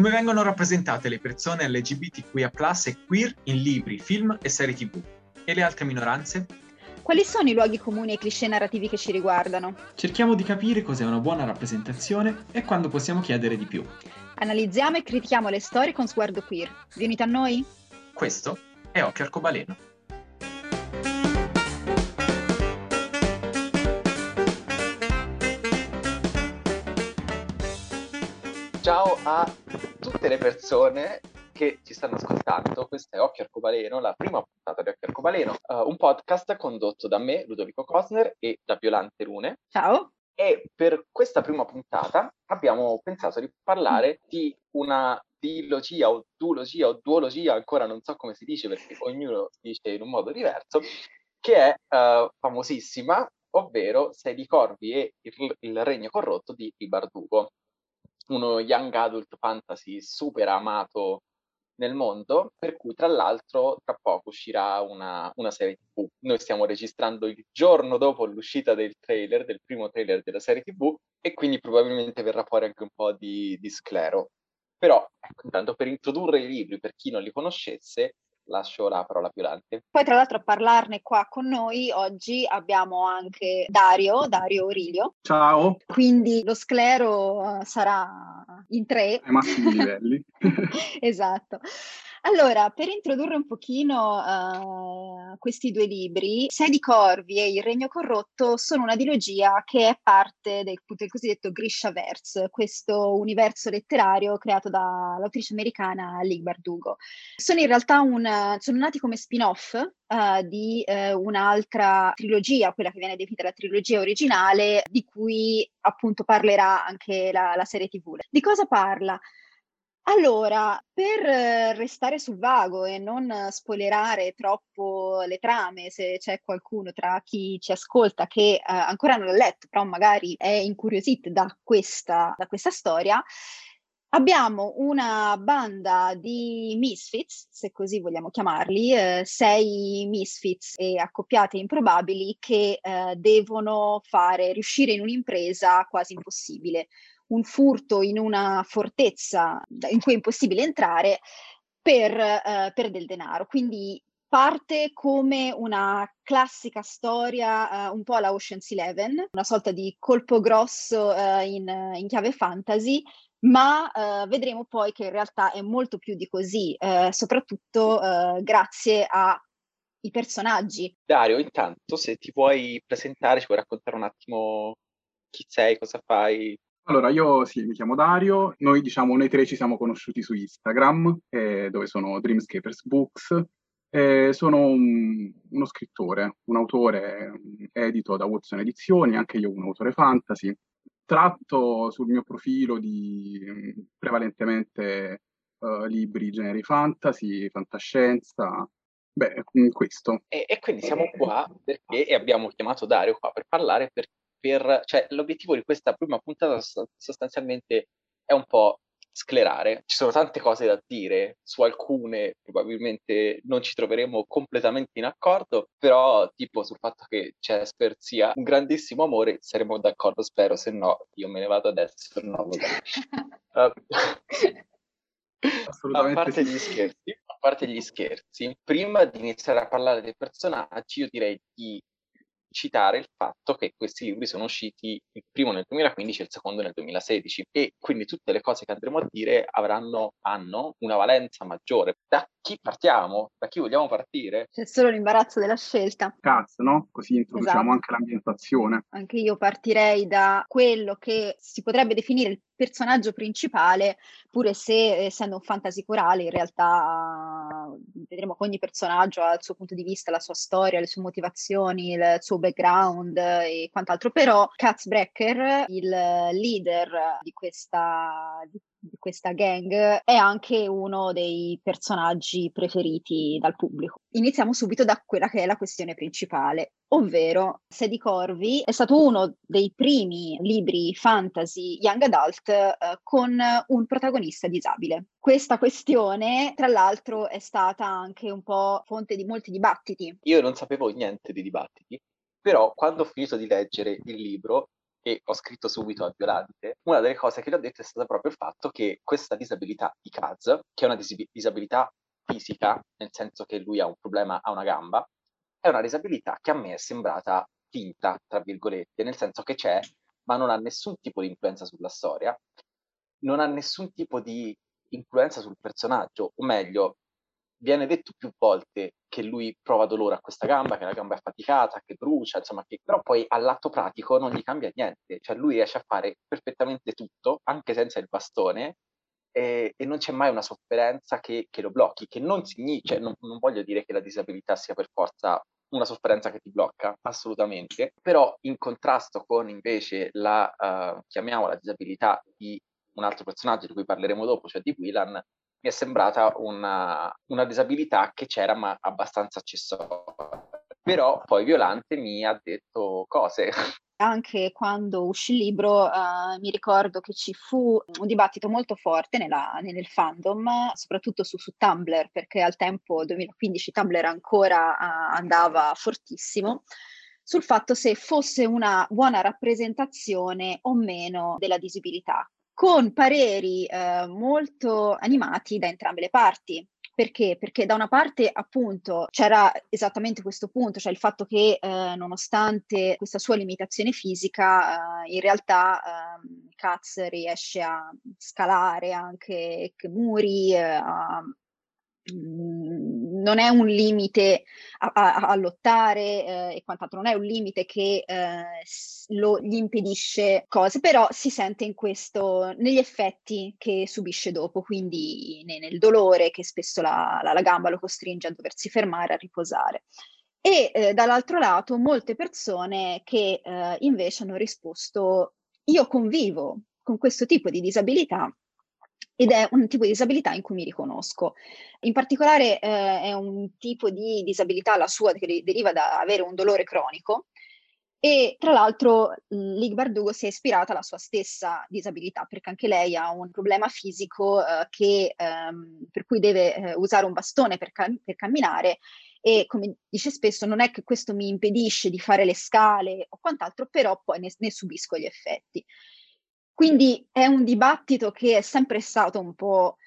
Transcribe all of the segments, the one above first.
Come vengono rappresentate le persone LGBTQIA+, e queer in libri, film e serie tv? E le altre minoranze? Quali sono i luoghi comuni e i cliché narrativi che ci riguardano? Cerchiamo di capire cos'è una buona rappresentazione e quando possiamo chiedere di più. Analizziamo e critichiamo le storie con sguardo queer. Vi unite a noi? Questo è Occhio Arcobaleno. Ciao a tutte le persone che ci stanno ascoltando. Questo è Occhio Arcobaleno, la prima puntata di Occhio Arcobaleno, uh, un podcast condotto da me, Ludovico Cosner, e da Violante Rune. Ciao. E per questa prima puntata abbiamo pensato di parlare di una dilogia o duologia o duologia, ancora non so come si dice perché ognuno dice in un modo diverso, che è uh, famosissima, ovvero Sei di Corvi e il, il Regno Corrotto di Bardugo uno young adult fantasy super amato nel mondo, per cui tra l'altro tra poco uscirà una, una, serie TV. Noi stiamo registrando il giorno dopo l'uscita del trailer, del primo trailer della serie TV, e quindi probabilmente verrà fuori anche un po' di, di sclero. Però, ecco, intanto per introdurre i libri, per chi non li conoscesse, lascio la parola a Violante. Poi tra l'altro a parlarne qua con noi oggi abbiamo anche Dario, Dario Orilio. Ciao. Quindi lo sclero sarà in tre. Ai massimi livelli. esatto. Allora, per introdurre un pochino uh, questi due libri, Sei di Corvi e Il Regno Corrotto sono una dilogia che è parte del, del cosiddetto Grishaverse, questo universo letterario creato dall'autrice americana Lee Bardugo. Sono in realtà un, sono nati come spin-off uh, di uh, un'altra trilogia, quella che viene definita la trilogia originale, di cui appunto parlerà anche la, la serie TV. Di cosa parla? Allora, per eh, restare sul vago e non spoilerare troppo le trame, se c'è qualcuno tra chi ci ascolta che eh, ancora non l'ha letto, però magari è incuriosito da questa, da questa storia, abbiamo una banda di misfits, se così vogliamo chiamarli, eh, sei misfits e accoppiate improbabili che eh, devono fare riuscire in un'impresa quasi impossibile un furto in una fortezza in cui è impossibile entrare per, eh, per del denaro. Quindi parte come una classica storia uh, un po' alla Ocean's Eleven, una sorta di colpo grosso uh, in, in, chiave fantasy, ma uh, vedremo poi che in realtà è molto più di così, soprattutto grazie ai personaggi. Dario, intanto se ti vuoi presentare, ci puoi raccontare un attimo chi sei, cosa fai? Allora, io sì, mi chiamo Dario, noi diciamo, noi tre ci siamo conosciuti su Instagram, eh, dove sono Dreamscapers Books, eh, sono un, uno scrittore, un autore edito da Watson Edizioni, anche io un autore fantasy. Tratto sul mio profilo di prevalentemente uh, libri generi fantasy, fantascienza, beh, questo. E, e, quindi siamo qua perché e abbiamo chiamato Dario qua per parlare per per, cioè, l'obiettivo di questa prima puntata sostanzialmente è un po' sclerare. Ci sono tante cose da dire, su alcune probabilmente non ci troveremo completamente in accordo, però tipo sul fatto che Cesper sia un grandissimo amore saremo d'accordo, spero, se no io me ne vado adesso. No, uh, a parte gli scherzi, a parte gli scherzi, prima di iniziare a parlare dei personaggi, io direi di citare il fatto che questi libri sono usciti il primo nel 2015 e il secondo nel 2016 e quindi tutte le cose che andremo a dire avranno, hanno una valenza maggiore. Da chi partiamo? Da chi vogliamo partire? C'è solo l'imbarazzo della scelta. Cazzo, no? Così introduciamo esatto. anche l'ambientazione. Anche io partirei da quello che si potrebbe definire il personaggio principale, pure se essendo un fantasy corale in realtà vedremo che ogni personaggio ha il suo punto di vista, la sua storia, le sue motivazioni, il suo background e quant'altro, però Katz Brecker, il leader di questa, di di questa gang, è anche uno dei personaggi preferiti dal pubblico. Iniziamo subito da quella che è la questione principale, ovvero Sadie Corvi è stato uno dei primi libri fantasy young adult eh, con un protagonista disabile. Questa questione, tra l'altro, è stata anche un po' fonte di molti dibattiti. Io non sapevo niente di dibattiti, però quando ho finito di leggere il libro e ho scritto subito a Violante, una delle cose che gli ho detto è stata proprio il fatto che questa disabilità di Kaz, che è una dis- disabilità fisica, nel senso che lui ha un problema a una gamba, è una disabilità che a me è sembrata finta, tra virgolette, nel senso che c'è, ma non ha nessun tipo di influenza sulla storia, non ha nessun tipo di influenza sul personaggio, o meglio, viene detto più volte che lui prova dolore a questa gamba, che la gamba è affaticata, che brucia, insomma, che... però poi all'atto pratico non gli cambia niente, cioè lui riesce a fare perfettamente tutto, anche senza il bastone, e, e non c'è mai una sofferenza che, che lo blocchi, che non significa, cioè non, non voglio dire che la disabilità sia per forza una sofferenza che ti blocca, assolutamente, però in contrasto con invece la, uh, chiamiamola disabilità di un altro personaggio di cui parleremo dopo, cioè di Willan, mi è sembrata una, una disabilità che c'era ma abbastanza accessoria. Però poi Violante mi ha detto cose. Anche quando uscì il libro uh, mi ricordo che ci fu un dibattito molto forte nella, nel fandom, soprattutto su, su, Tumblr, perché al tempo 2015 Tumblr ancora uh, andava fortissimo sul fatto se fosse una buona rappresentazione o meno della disabilità con pareri eh, molto animati da entrambe le parti. Perché? Perché da una parte appunto c'era esattamente questo punto, cioè il fatto che eh, nonostante questa sua limitazione fisica, eh, in realtà eh, Katz riesce a scalare anche muri, eh, a Mhmm, non è un limite a, a, a lottare eh, e quant'altro, non è un limite che eh, lo, gli impedisce cose, però si sente in questo, negli effetti che subisce dopo, quindi ne, nel dolore che spesso la, la, la, gamba lo costringe a doversi fermare, a riposare. E eh, dall'altro lato molte persone che eh, invece hanno risposto io convivo con questo tipo di disabilità ed è un tipo di disabilità in cui mi riconosco. In particolare eh, è un tipo di disabilità, la sua, che deriva da avere un dolore cronico e tra l'altro Lig Bardugo si è ispirata alla sua stessa disabilità perché anche lei ha un problema fisico eh, che, ehm, per cui deve eh, usare un bastone per, cam- per camminare e come dice spesso non è che questo mi impedisce di fare le scale o quant'altro, però poi ne, ne subisco gli effetti. Quindi è un dibattito che è sempre stato un po',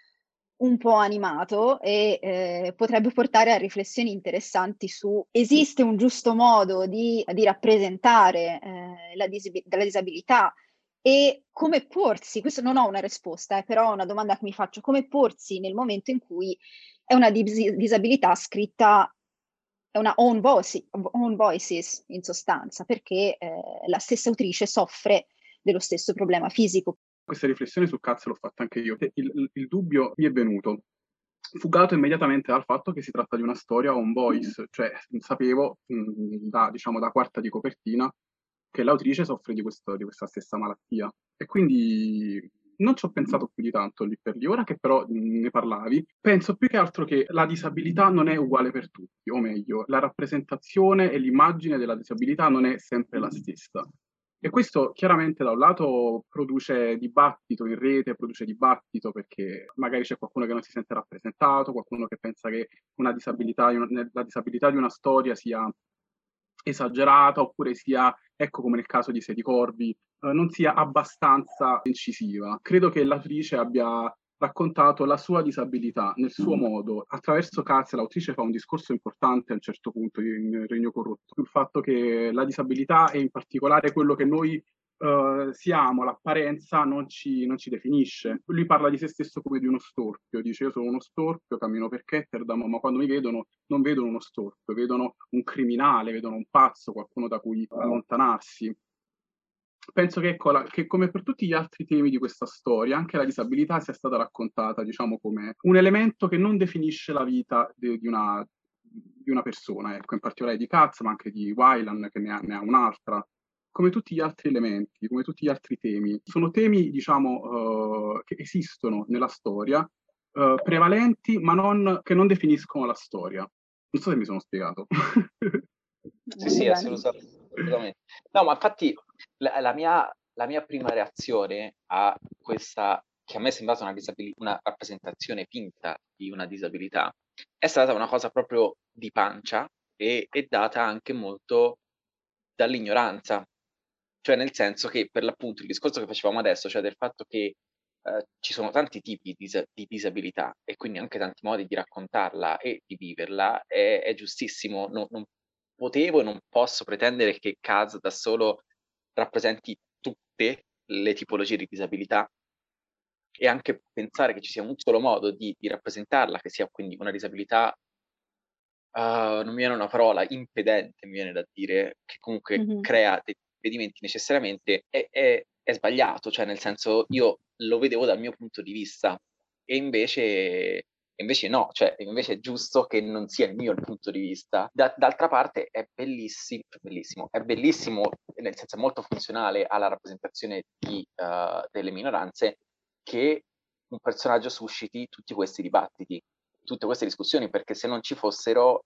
un po animato e eh, potrebbe portare a riflessioni interessanti su esiste un giusto modo di, di rappresentare eh, la, disab- la, disabilità e come porsi, questo non ho una risposta, eh, però è una domanda che mi faccio, come porsi nel momento in cui è una dis- disabilità scritta è una own, voice, own voices in sostanza, perché eh, la stessa autrice soffre dello stesso problema fisico. Questa riflessione sul cazzo l'ho fatta anche io. Il, il dubbio mi è venuto fugato immediatamente dal fatto che si tratta di una storia on voice, cioè sapevo mh, da, diciamo, da quarta di copertina che l'autrice soffre di, questo, di, questa stessa malattia e quindi non ci ho pensato più di tanto lì per lì. Ora che però ne parlavi, penso più che altro che la disabilità non è uguale per tutti, o meglio, la rappresentazione e l'immagine della disabilità non è sempre la stessa. E questo chiaramente da un lato produce dibattito in rete, produce dibattito perché magari c'è qualcuno che non si sente rappresentato, qualcuno che pensa che una disabilità, la disabilità di una storia sia esagerata oppure sia, ecco come nel caso di Sedi Corvi, eh, non sia abbastanza incisiva. Credo che l'autrice abbia raccontato la sua disabilità nel suo mm. modo. Attraverso Katz l'autrice fa un discorso importante a un certo punto in Regno Corrotto sul fatto che la disabilità e in particolare quello che noi uh, siamo, l'apparenza non ci, non ci, definisce. Lui parla di se stesso come di uno storpio, dice io sono uno storpio, cammino per Ketterdam, ma quando mi vedono non vedono uno storpio, vedono un criminale, vedono un pazzo, qualcuno da cui allontanarsi penso che, ecco, la, che, come per tutti gli altri temi di questa storia, anche la disabilità sia stata raccontata, diciamo, come un elemento che non definisce la vita di, di, una, di una, persona, ecco, in particolare di Katz, ma anche di Wyland, che ne ha, ne ha un'altra. come tutti gli altri elementi, come tutti gli altri temi. Sono temi, diciamo, uh, che esistono nella storia, uh, prevalenti, ma non, che non definiscono la storia. Non so se mi sono spiegato. sì, sì, assolutamente. No, ma infatti la, la, mia, la mia prima reazione a questa, che a me è sembrata una, disabili- una rappresentazione finta di una disabilità, è stata una cosa proprio di pancia e è data anche molto dall'ignoranza. Cioè nel senso che per l'appunto il discorso che facevamo adesso, cioè del fatto che eh, ci sono tanti tipi di, di, disabilità e quindi anche tanti modi di raccontarla e di viverla, è, è giustissimo. No, non potevo e non posso pretendere che CAS da solo rappresenti tutte le tipologie di disabilità e anche pensare che ci sia un solo modo di, di rappresentarla, che sia quindi una disabilità, uh, non mi viene una parola, impedente, mi viene da dire, che comunque mm-hmm. crea dei impedimenti necessariamente, è, è, è, sbagliato, cioè nel senso io lo vedevo dal mio punto di vista e invece, invece no, cioè invece è giusto che non sia il mio il punto di vista. Da, d'altra parte è bellissimo, bellissimo, è bellissimo, nel senso molto funzionale alla rappresentazione di, uh, delle minoranze, che un personaggio susciti tutti questi dibattiti, tutte queste discussioni, perché se non ci fossero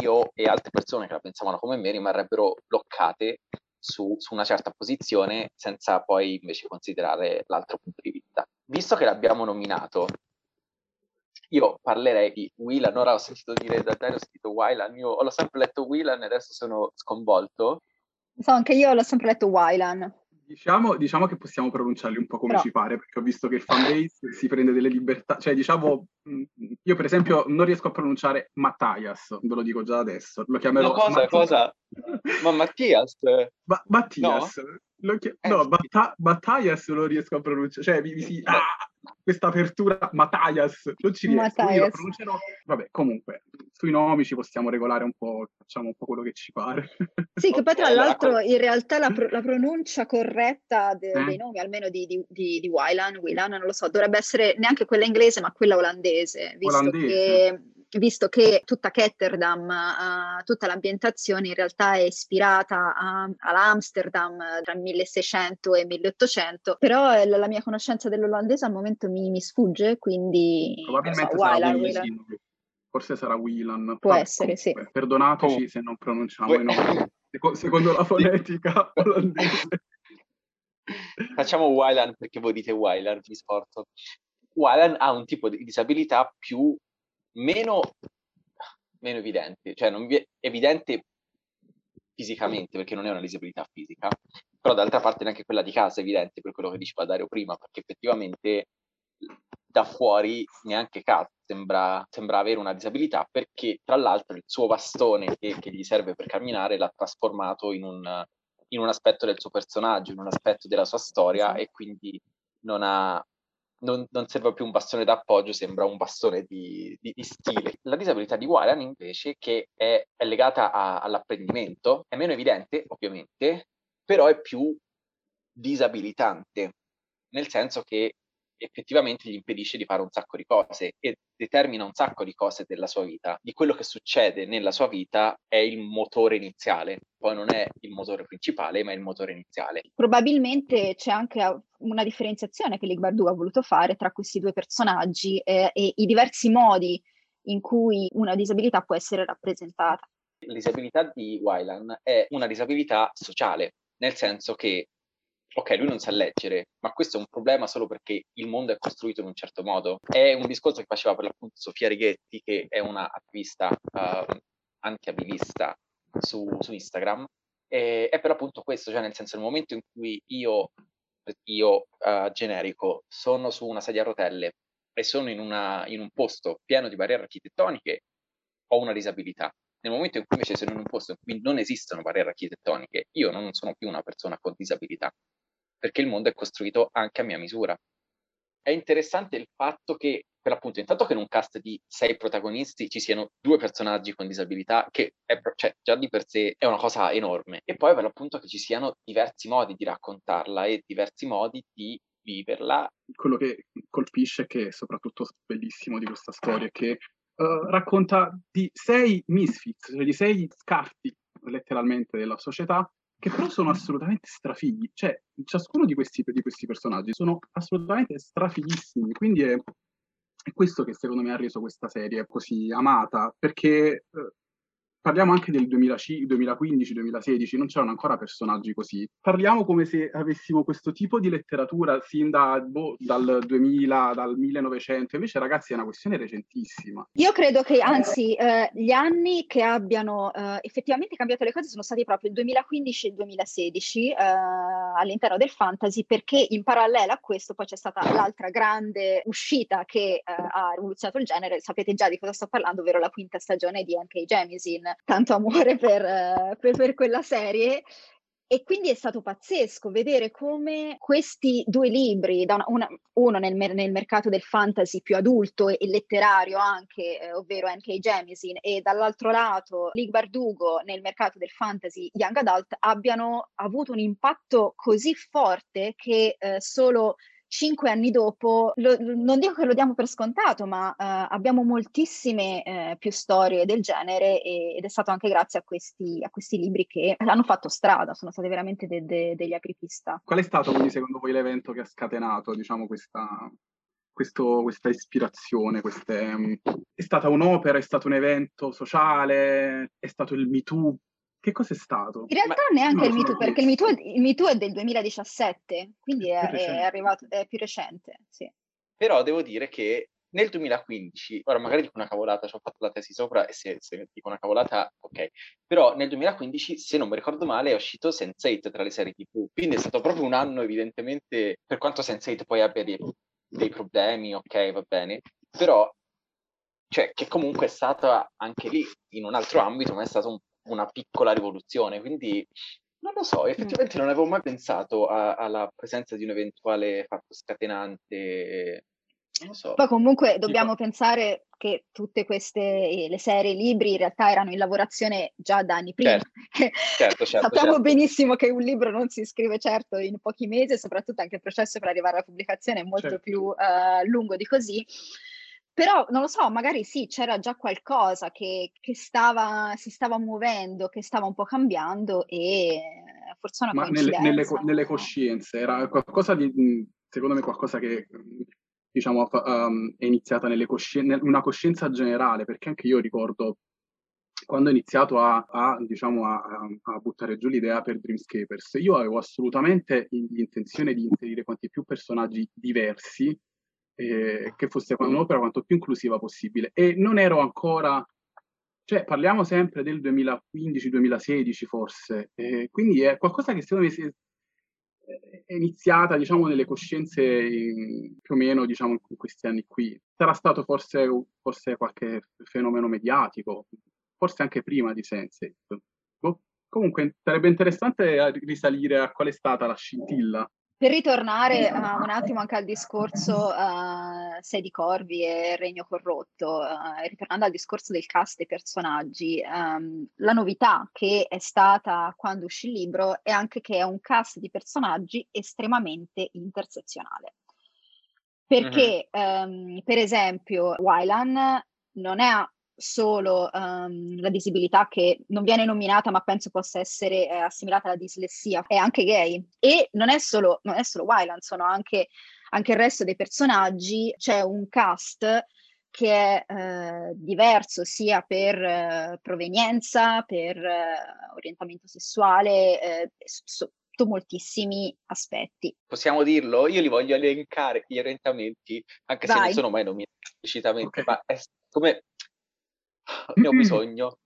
io e altre persone che la pensavano come me rimarrebbero bloccate su, su, una certa posizione senza poi invece considerare l'altro punto di vista. Visto che l'abbiamo nominato, io parlerei di Whelan, ora ho sentito dire da te, ho sentito Wylan, io ho sempre letto Whelan e adesso sono sconvolto. So, anche io l'ho sempre letto Wylan. Diciamo, diciamo, che possiamo pronunciarli un po' come Però... ci pare, perché ho visto che il fanbase si prende delle libertà. Cioè, diciamo, mm, io per esempio non riesco a pronunciare Matthias, ve lo dico già adesso. Lo chiamerò... No, cosa, Mattias. cosa? Ma Mattias? Ma, Mattias. No, lo chi... eh, no Batta- Battaias lo riesco a pronunciare. Cioè, mi, mi si... Ah! questa apertura Matthias, non ci riesco, io pronuncerò. Vabbè, comunque, sui nomi ci possiamo regolare un po', facciamo un po' quello che ci pare. Sì, che poi tra l'altro in realtà la, pro- la pronuncia corretta de- eh? dei nomi, almeno di, di, di, di Wylan, Wylan, non lo so, dovrebbe essere neanche quella inglese, ma quella olandese, visto olandese. che visto che tutta Ketterdam, uh, tutta l'ambientazione in realtà è ispirata a, all'Amsterdam tra il 1600 e il 1800, però eh, la mia conoscenza dell'olandese al momento mi, mi sfugge, quindi... Probabilmente so, sarà Wieland, Forse sarà Wieland. Può essere, comunque, sì. Perdonateci oh. se non pronunciamo i nomi secondo la fonetica olandese. Facciamo Wyland perché voi dite Wyland, mi sforzo. Wyland ha un tipo di disabilità più meno, meno evidente, cioè non vi è evidente fisicamente perché non è una disabilità fisica, però d'altra parte neanche quella di casa è evidente per quello che diceva Dario prima, perché effettivamente da fuori neanche Kat sembra, sembra, avere una disabilità perché tra l'altro il suo bastone che, che gli serve per camminare l'ha trasformato in un, in un, aspetto del suo personaggio, in un aspetto della sua storia sì. e quindi non ha, non, non, serve più un bastone d'appoggio, sembra un bastone di, di, di stile. La disabilità di Warren invece, che è, è legata a, all'apprendimento, è meno evidente, ovviamente, però è più disabilitante, nel senso che effettivamente gli impedisce di fare un sacco di cose e determina un sacco di cose della sua vita. Di quello che succede nella sua vita è il motore iniziale, poi non è il motore principale, ma è il motore iniziale. Probabilmente c'è anche una differenziazione che Ligbardu ha voluto fare tra questi due personaggi eh, e i diversi modi in cui una disabilità può essere rappresentata. La disabilità di Wylan è una disabilità sociale, nel senso che ok, lui non sa leggere, ma questo è un problema solo perché il mondo è costruito in un certo modo. È un discorso che faceva per l'appunto Sofia Righetti, che è una attivista uh, antiabilista su, su Instagram, e, è per l'appunto questo, cioè nel senso nel momento in cui io, io uh, generico, sono su una sedia a rotelle e sono in, una, in un posto pieno di barriere architettoniche, ho una disabilità. Nel momento in cui invece sono in un posto in cui non esistono barriere architettoniche, io non sono più una persona con disabilità perché il mondo è costruito anche a mia misura. È interessante il fatto che, per l'appunto, intanto che in un cast di sei protagonisti ci siano due personaggi con disabilità, che è, cioè, già di per sé è una cosa enorme, e poi per l'appunto che ci siano diversi modi di raccontarla e diversi modi di viverla. Quello che colpisce, che è soprattutto bellissimo di questa storia, è che uh, racconta di sei misfits, cioè di sei scarti letteralmente della società, che però sono assolutamente strafighi, cioè ciascuno di questi, di questi personaggi sono assolutamente strafighissimi, quindi è, è, questo che secondo me ha reso questa serie così amata, perché eh, parliamo anche del 2015-2016, non c'erano ancora personaggi così. Parliamo come se avessimo questo tipo di letteratura sin da, boh, dal 2000, dal 1900, invece ragazzi è una questione recentissima. Io credo che anzi eh, gli anni che abbiano eh, effettivamente cambiato le cose sono stati proprio il 2015 e il 2016 eh, all'interno del fantasy, perché in parallelo a questo poi c'è stata l'altra grande uscita che eh, ha rivoluzionato il genere, sapete già di cosa sto parlando, ovvero la quinta stagione di N.K. Jemisin tanto amore per, uh, per, per quella serie. E quindi è stato pazzesco vedere come questi due libri, una, una, uno nel, nel, mercato del fantasy più adulto e, e letterario anche, eh, ovvero N.K. Jemisin, e dall'altro lato Lig Bardugo nel mercato del fantasy young adult, abbiano avuto un impatto così forte che eh, solo cinque anni dopo, lo, non dico che lo diamo per scontato, ma uh, abbiamo moltissime uh, più storie del genere e, ed è stato anche grazie a questi, a questi, libri che hanno fatto strada, sono stati veramente de, de, degli apripista. Qual è stato quindi secondo voi l'evento che ha scatenato diciamo, questa, questo, questa ispirazione? Queste, um, è stata un'opera, è stato un evento sociale, è stato il Me Too che cos'è stato? In realtà Ma neanche il MeToo, perché il MeToo, il MeToo, è del 2017, quindi è, è, arrivato, è più recente, sì. Però devo dire che nel 2015, ora magari dico una cavolata, ci ho fatto la tesi sopra e se, se, dico una cavolata, ok, però nel 2015, se non mi ricordo male, è uscito Sense8 tra le serie TV, quindi è stato proprio un anno evidentemente, per quanto Sense8 poi abbia dei, dei problemi, ok, va bene, però, cioè, che comunque è stata anche lì, in un altro ambito, ma è stato un una piccola rivoluzione, quindi non lo so, effettivamente non avevo mai pensato a, alla presenza di un eventuale fatto scatenante. Non lo so. Poi comunque dobbiamo tipo... pensare che tutte queste, eh, le serie, i libri in realtà erano in lavorazione già da anni prima. Certo, certo, certo Sappiamo certo. benissimo che un libro non si scrive certo in pochi mesi e soprattutto anche il processo per arrivare alla pubblicazione è molto certo. più uh, lungo di così. Però non lo so, magari sì, c'era già qualcosa che, che stava, si stava muovendo, che stava un po' cambiando e forse una Ma nelle, nelle, nelle, coscienze, era qualcosa di, secondo me, qualcosa che diciamo um, è iniziata nelle coscienze, una coscienza generale, perché anche io ricordo quando ho iniziato a, a, diciamo, a, a, buttare giù l'idea per Dreamscapers, io avevo assolutamente l'intenzione di inserire quanti più personaggi diversi eh, che fosse un'opera quanto più inclusiva possibile. E non ero ancora, cioè parliamo sempre del 2015-2016 forse, eh, quindi è qualcosa che secondo me si è, iniziata diciamo nelle coscienze in, più o meno diciamo in questi anni qui. Sarà stato forse, forse qualche fenomeno mediatico, forse anche prima di Sense8. Boh. Comunque sarebbe interessante risalire a qual è stata la scintilla per ritornare uh, un attimo anche al discorso uh, Sei di Corvi e Regno Corrotto, uh, ritornando al discorso del cast dei personaggi, um, la novità che è stata quando uscì il libro è anche che è un cast di personaggi estremamente intersezionale. Perché, uh-huh. um, per esempio, Wylan non è solo um, la disabilità che non viene nominata ma penso possa essere eh, assimilata alla dislessia, è anche gay e non è solo, non è solo Wyland, sono anche, anche il resto dei personaggi, c'è un cast che è eh, diverso sia per eh, provenienza, per eh, orientamento sessuale, eh, sotto moltissimi aspetti. Possiamo dirlo? Io li voglio elencare, gli orientamenti, anche Vai. se non sono mai nominati esplicitamente, okay. ma è come ne ho bisogno.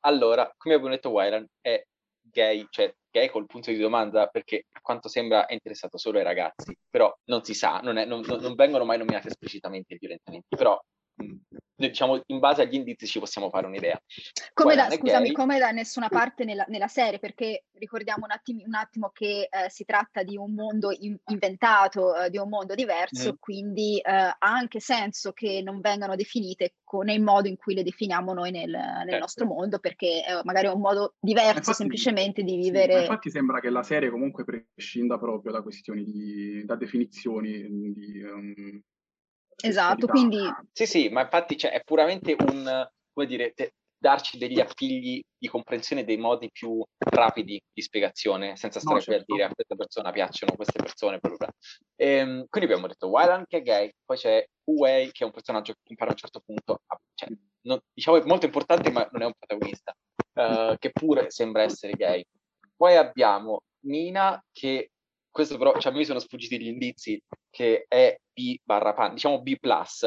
Allora, come abbiamo detto, Wyran è gay, cioè gay col punto di domanda perché a quanto sembra è interessato solo ai ragazzi, però non si sa, non, è, non, non vengono mai nominati esplicitamente i violentamenti, però diciamo in base agli indizi ci possiamo fare un'idea. Come da, scusami, come da nessuna parte nella, nella serie, perché ricordiamo un attimo, un attimo che eh, si tratta di un mondo in, inventato, eh, di un mondo diverso, mm. quindi eh, ha anche senso che non vengano definite con, nel modo in cui le definiamo noi nel, nel certo. nostro mondo, perché magari è un modo diverso infatti, semplicemente di vivere. Sì, infatti sembra che la serie comunque prescinda proprio da questioni di, da definizioni di... Um Esatto, quindi... Sì, sì, ma infatti cioè, è puramente un, come dire, te, darci degli appigli di comprensione dei modi più rapidi di spiegazione, senza stare No, qui a certo. dire a questa persona piacciono queste persone, bla bla bla. Ehm, quindi abbiamo detto Wylan che è gay, poi c'è Huey che è un personaggio che compare a un certo punto, cioè, non- diciamo è molto importante ma non è un protagonista, eh, che pure sembra essere gay. Poi abbiamo Nina che, questo però, cioè a me mi sono sfuggiti gli indizi, che è B barra pan, diciamo B+,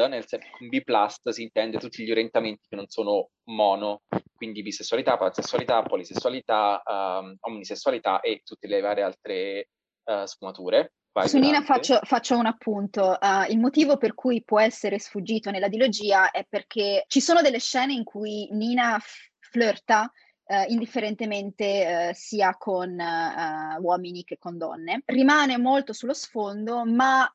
nel senso con B+, si intende tutti gli orientamenti che non sono mono, quindi bisessualità, pansessualità, polisessualità, ehm, omnisessualità e tutte le varie altre eh, sfumature. Vai, Su Nina Violante. faccio, faccio un appunto. Uh, il motivo per cui può essere sfuggito nella dilogia è perché ci sono delle scene in cui Nina flirta uh, indifferentemente uh, sia con uh, uomini che con donne. Rimane molto sullo sfondo, ma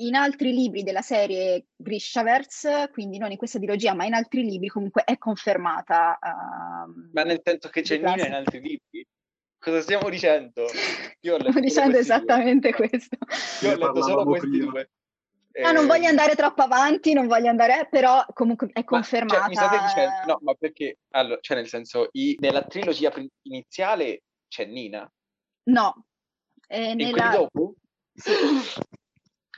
in altri libri della serie Grishaverse, quindi non in questa dilogia, ma in altri libri, comunque è confermata. ehm, Ma nel senso che c'è. Nina in altri libri? Cosa stiamo dicendo? Io ho letto Stiamo dicendo questi due. esattamente questo. Io ho letto solo questi prima. due. No, non voglio Ehm, andare troppo avanti, non voglio andare, però comunque è Ma, confermata. cioè, mi state dicendo, no, ma perché, allora, cioè nel senso, i- nella trilogia iniziale c'è Nina, No, eh, e quindi nella... dopo? Sì.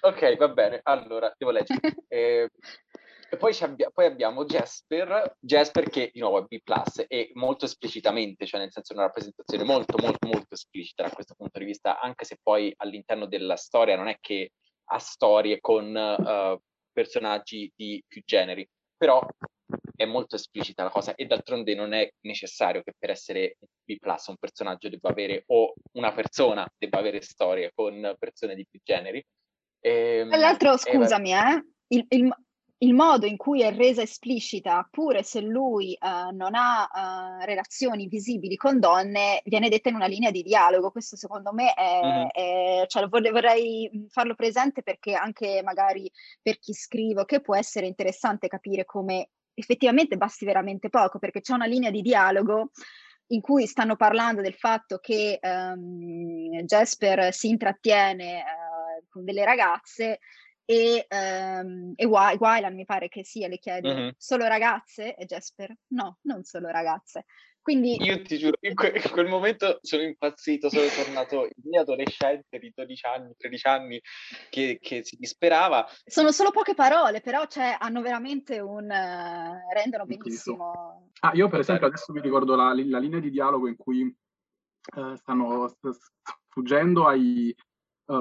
Ok, va bene, allora, devo leggere. Eh, e poi, abbia- poi abbiamo Jasper, Jasper che di nuovo è B+, e molto esplicitamente, cioè nel senso una rappresentazione molto, molto, molto esplicita da questo punto di vista, anche se poi all'interno della storia non è che ha storie con eh, personaggi di più generi, però è molto esplicita la cosa e d'altronde non è necessario che per essere B+, un personaggio debba avere, o una persona debba avere storie con persone di più generi. Ehm, Tra l'altro, e- scusami, eh, il, il- il modo in cui è resa esplicita, pure se lui eh, non ha eh, relazioni visibili con donne, viene detta in una linea di dialogo. Questo secondo me è, Mhm. è- cioè, vorrei, vorrei farlo presente perché anche magari per chi scrivo, che può essere interessante capire come effettivamente basti veramente poco, perché c'è una linea di dialogo in cui stanno parlando del fatto che ehm, Jasper si intrattiene eh, con delle ragazze e, ehm, e Wy- Wylan mi pare che sia, le chiede Mhm. solo ragazze? E Jasper no, non solo ragazze. Quindi Io ti giuro, in, que- in quel momento sono impazzito, sono tornato il mio adolescente di 12 anni, 13 anni che, che si disperava. sono solo poche parole, però cioè, hanno veramente un... eh, rendono benissimo. Ah, io per esempio bene. adesso mi ricordo la, la linea di dialogo in cui eh, stanno s- s- fuggendo ai... eh,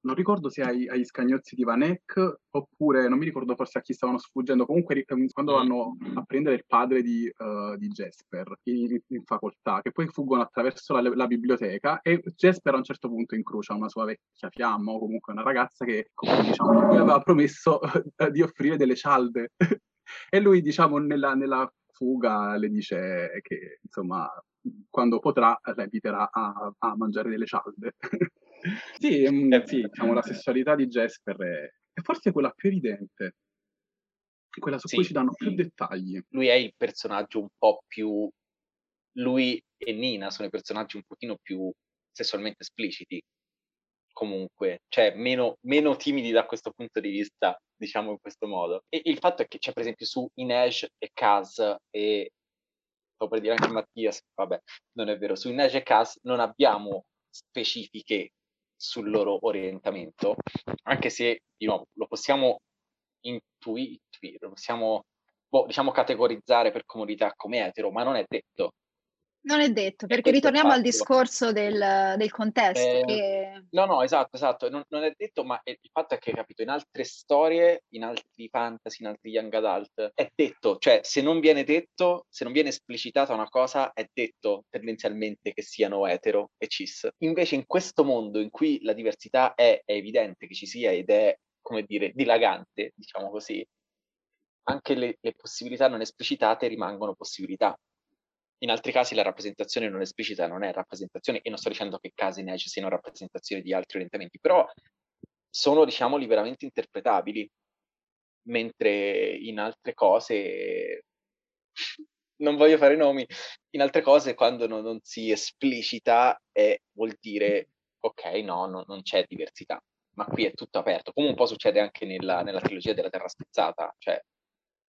non ricordo se ai, agli scagnozzi di Vanek oppure non mi ricordo forse a chi stavano sfuggendo. Comunque quando Mm. vanno a prendere il padre di, eh, di Jasper in, in facoltà, che poi fuggono attraverso la, la biblioteca e Jasper a un certo punto incrocia una sua vecchia fiamma o comunque una ragazza che come, diciamo, gli aveva promesso di offrire delle cialde. E lui, diciamo, nella, nella fuga le dice che, insomma, quando potrà, la inviterà a, a mangiare delle cialde. sì, mm, Eh, sì, diciamo, la sessualità di Jasper è, è forse quella più evidente, quella su Sì, cui ci danno più sì. dettagli. Lui è il personaggio un po' più... Lui e Nina sono i personaggi un pochino più sessualmente espliciti, comunque, cioè meno, meno timidi da questo punto di vista, diciamo in questo modo. E il fatto è che c'è per esempio su Inej e Kaz e stavo per dire anche Mattias, vabbè, non è vero, su Inej e Kaz non abbiamo specifiche sul loro orientamento, anche se, di nuovo, lo possiamo intuire, lo possiamo, boh, diciamo, categorizzare per comodità come etero, ma non è detto. Non è detto, perché ritorniamo al fatto. discorso del, del contesto, Eh, che No, no, esatto, esatto, non, non è detto, ma è- il fatto è che, capito, in altre storie, in altri fantasy, in altri young adult, è detto, cioè se non viene detto, se non viene esplicitata una cosa, è detto tendenzialmente che siano etero e cis. Invece in questo mondo in cui la diversità è, è evidente che ci sia ed è, come dire, dilagante, diciamo così, anche le, le possibilità non esplicitate rimangono possibilità. In altri casi la rappresentazione non esplicita non è rappresentazione, e non sto dicendo che casi ne siano rappresentazioni di altri orientamenti, però sono, diciamo, liberamente interpretabili, mentre in altre cose, non voglio fare nomi, in altre cose quando non, non si esplicita è, vuol dire, ok, no, no, non c'è diversità, ma qui è tutto aperto, come un po' succede anche nella, nella trilogia della Terra Spezzata, cioè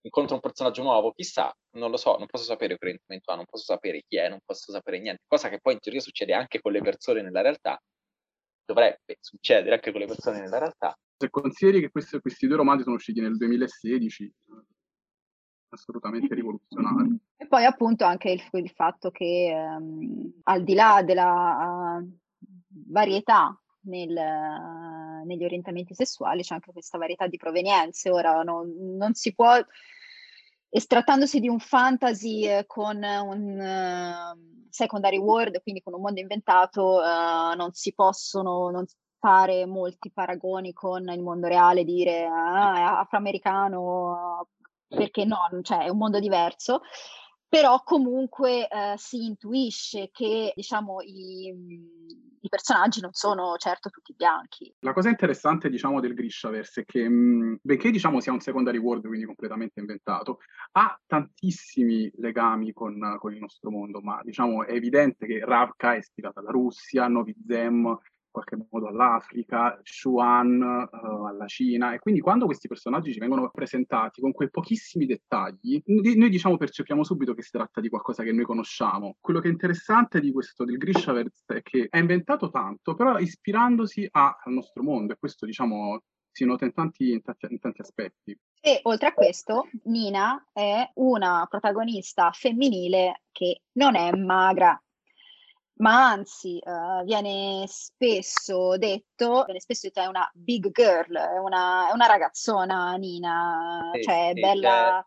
incontro un personaggio nuovo, chissà, non lo so, non posso sapere coerentemente, non posso sapere chi è, non posso sapere niente, cosa che poi in teoria succede anche con le persone nella realtà, dovrebbe succedere anche con le persone nella realtà. Se consideri che questi, questi due romanzi sono usciti nel 2016, assolutamente rivoluzionari. E poi appunto anche il, il fatto che um, al di là della uh, varietà nel, uh, negli orientamenti sessuali c'è anche questa varietà di provenienze. Ora non, non si può, estrattandosi di un fantasy eh, con un uh, secondary world, quindi con un mondo inventato, non si possono non fare molti paragoni con il mondo reale, dire ah, è afroamericano, perché no, cioè è un mondo diverso, però comunque eh, si intuisce che diciamo i, i, personaggi non sono certo tutti bianchi. La cosa interessante diciamo del Grishaverse è che mh, benché diciamo sia un secondary world, quindi completamente inventato, ha tantissimi legami con, con il nostro mondo, ma diciamo è evidente che Ravka è ispirata alla Russia, Novi Zem qualche modo all'Africa, Shuan uh, alla Cina e quindi quando questi personaggi ci vengono presentati con quei pochissimi dettagli, noi diciamo percepiamo subito che si tratta di qualcosa che noi conosciamo. Quello che è interessante di questo del Grishaverse è che è inventato tanto, però ispirandosi a, al nostro mondo e questo diciamo si nota in tanti, in tanti, in tanti aspetti. E oltre a questo, Nina è una protagonista femminile che non è magra, ma anzi uh, viene spesso detto, viene spesso detto è una big girl, è una, è una ragazzona Nina, sì, cioè sì, bella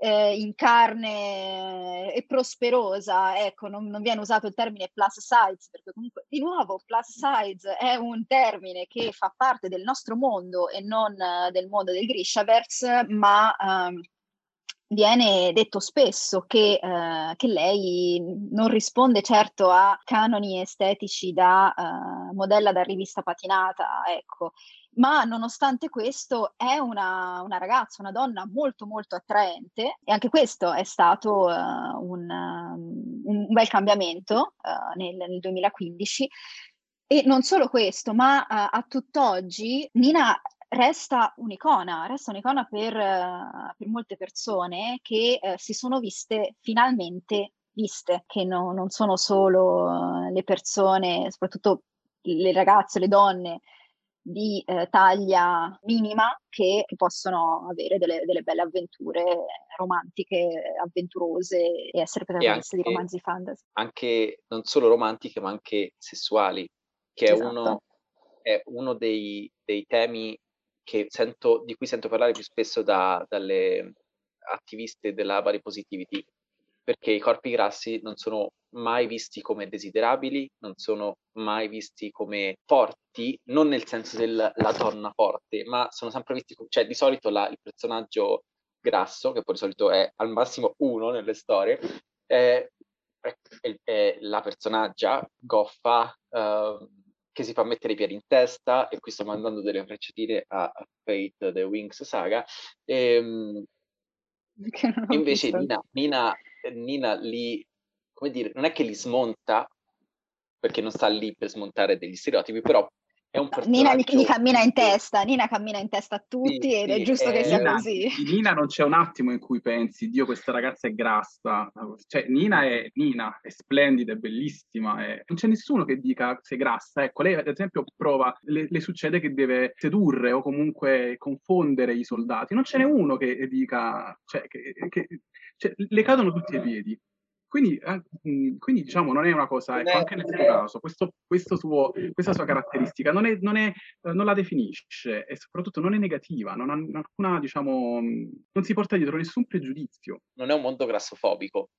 eh, in carne e prosperosa, ecco, non, non, viene usato il termine plus size, perché comunque di nuovo plus size è un termine che fa parte del nostro mondo e non uh, del mondo del Grishaverse, ma... Um, viene detto spesso che, eh, che, lei non risponde certo a canoni estetici da eh, modella da rivista patinata, ecco, ma nonostante questo è una, una, ragazza, una donna molto molto attraente e anche questo è stato uh, un, um, un, bel cambiamento uh, nel, nel, 2015. E non solo questo, ma uh, a tutt'oggi Nina resta un'icona, resta un'icona per, uh, per molte persone che uh, si sono viste finalmente viste, che no, non sono solo uh, le persone, soprattutto le ragazze, le donne di taglia minima che, che possono avere delle, delle, belle avventure romantiche, avventurose e essere protagoniste di romanzi fantasy. Anche non solo romantiche, ma anche sessuali, che esatto. è uno, è uno dei, dei temi sento, di cui sento parlare più spesso da, dalle attiviste della body positivity, perché i corpi grassi non sono mai visti come desiderabili, non sono mai visti come forti, non nel senso della donna forte, ma sono sempre visti come, cioè di solito la, il personaggio grasso, che poi di solito è al massimo uno nelle storie, è, è, è la personaggia goffa, uh, che si fa mettere i piedi in testa, e qui sto mandando delle frecciatine a, Fate The Wings Saga. Ehm, e, invece Nina, Nina, Nina li, come dire, non è che li smonta, perché non sta lì per smontare degli stereotipi, però è un personaggio... Nina gli, cammina in testa, Nina cammina in testa a tutti sì, ed sì, è giusto è... che sia Nina, così. Nina non c'è un attimo in cui pensi, Dio questa ragazza è grassa, cioè Nina è Nina, è splendida, è bellissima, è... non c'è nessuno che dica sei grassa, ecco, lei ad esempio prova, le, le, succede che deve sedurre o comunque confondere i soldati, non ce n'è uno che dica, cioè, che, che cioè, le cadono tutti i piedi. Quindi, eh, quindi, diciamo, non è una cosa, ecco, anche nel suo caso, questo, questo suo, questa sua caratteristica non, è, non, è, eh, non, la definisce e soprattutto non è negativa, non ha alcuna, diciamo, non si porta dietro nessun pregiudizio. Non è un mondo grassofobico.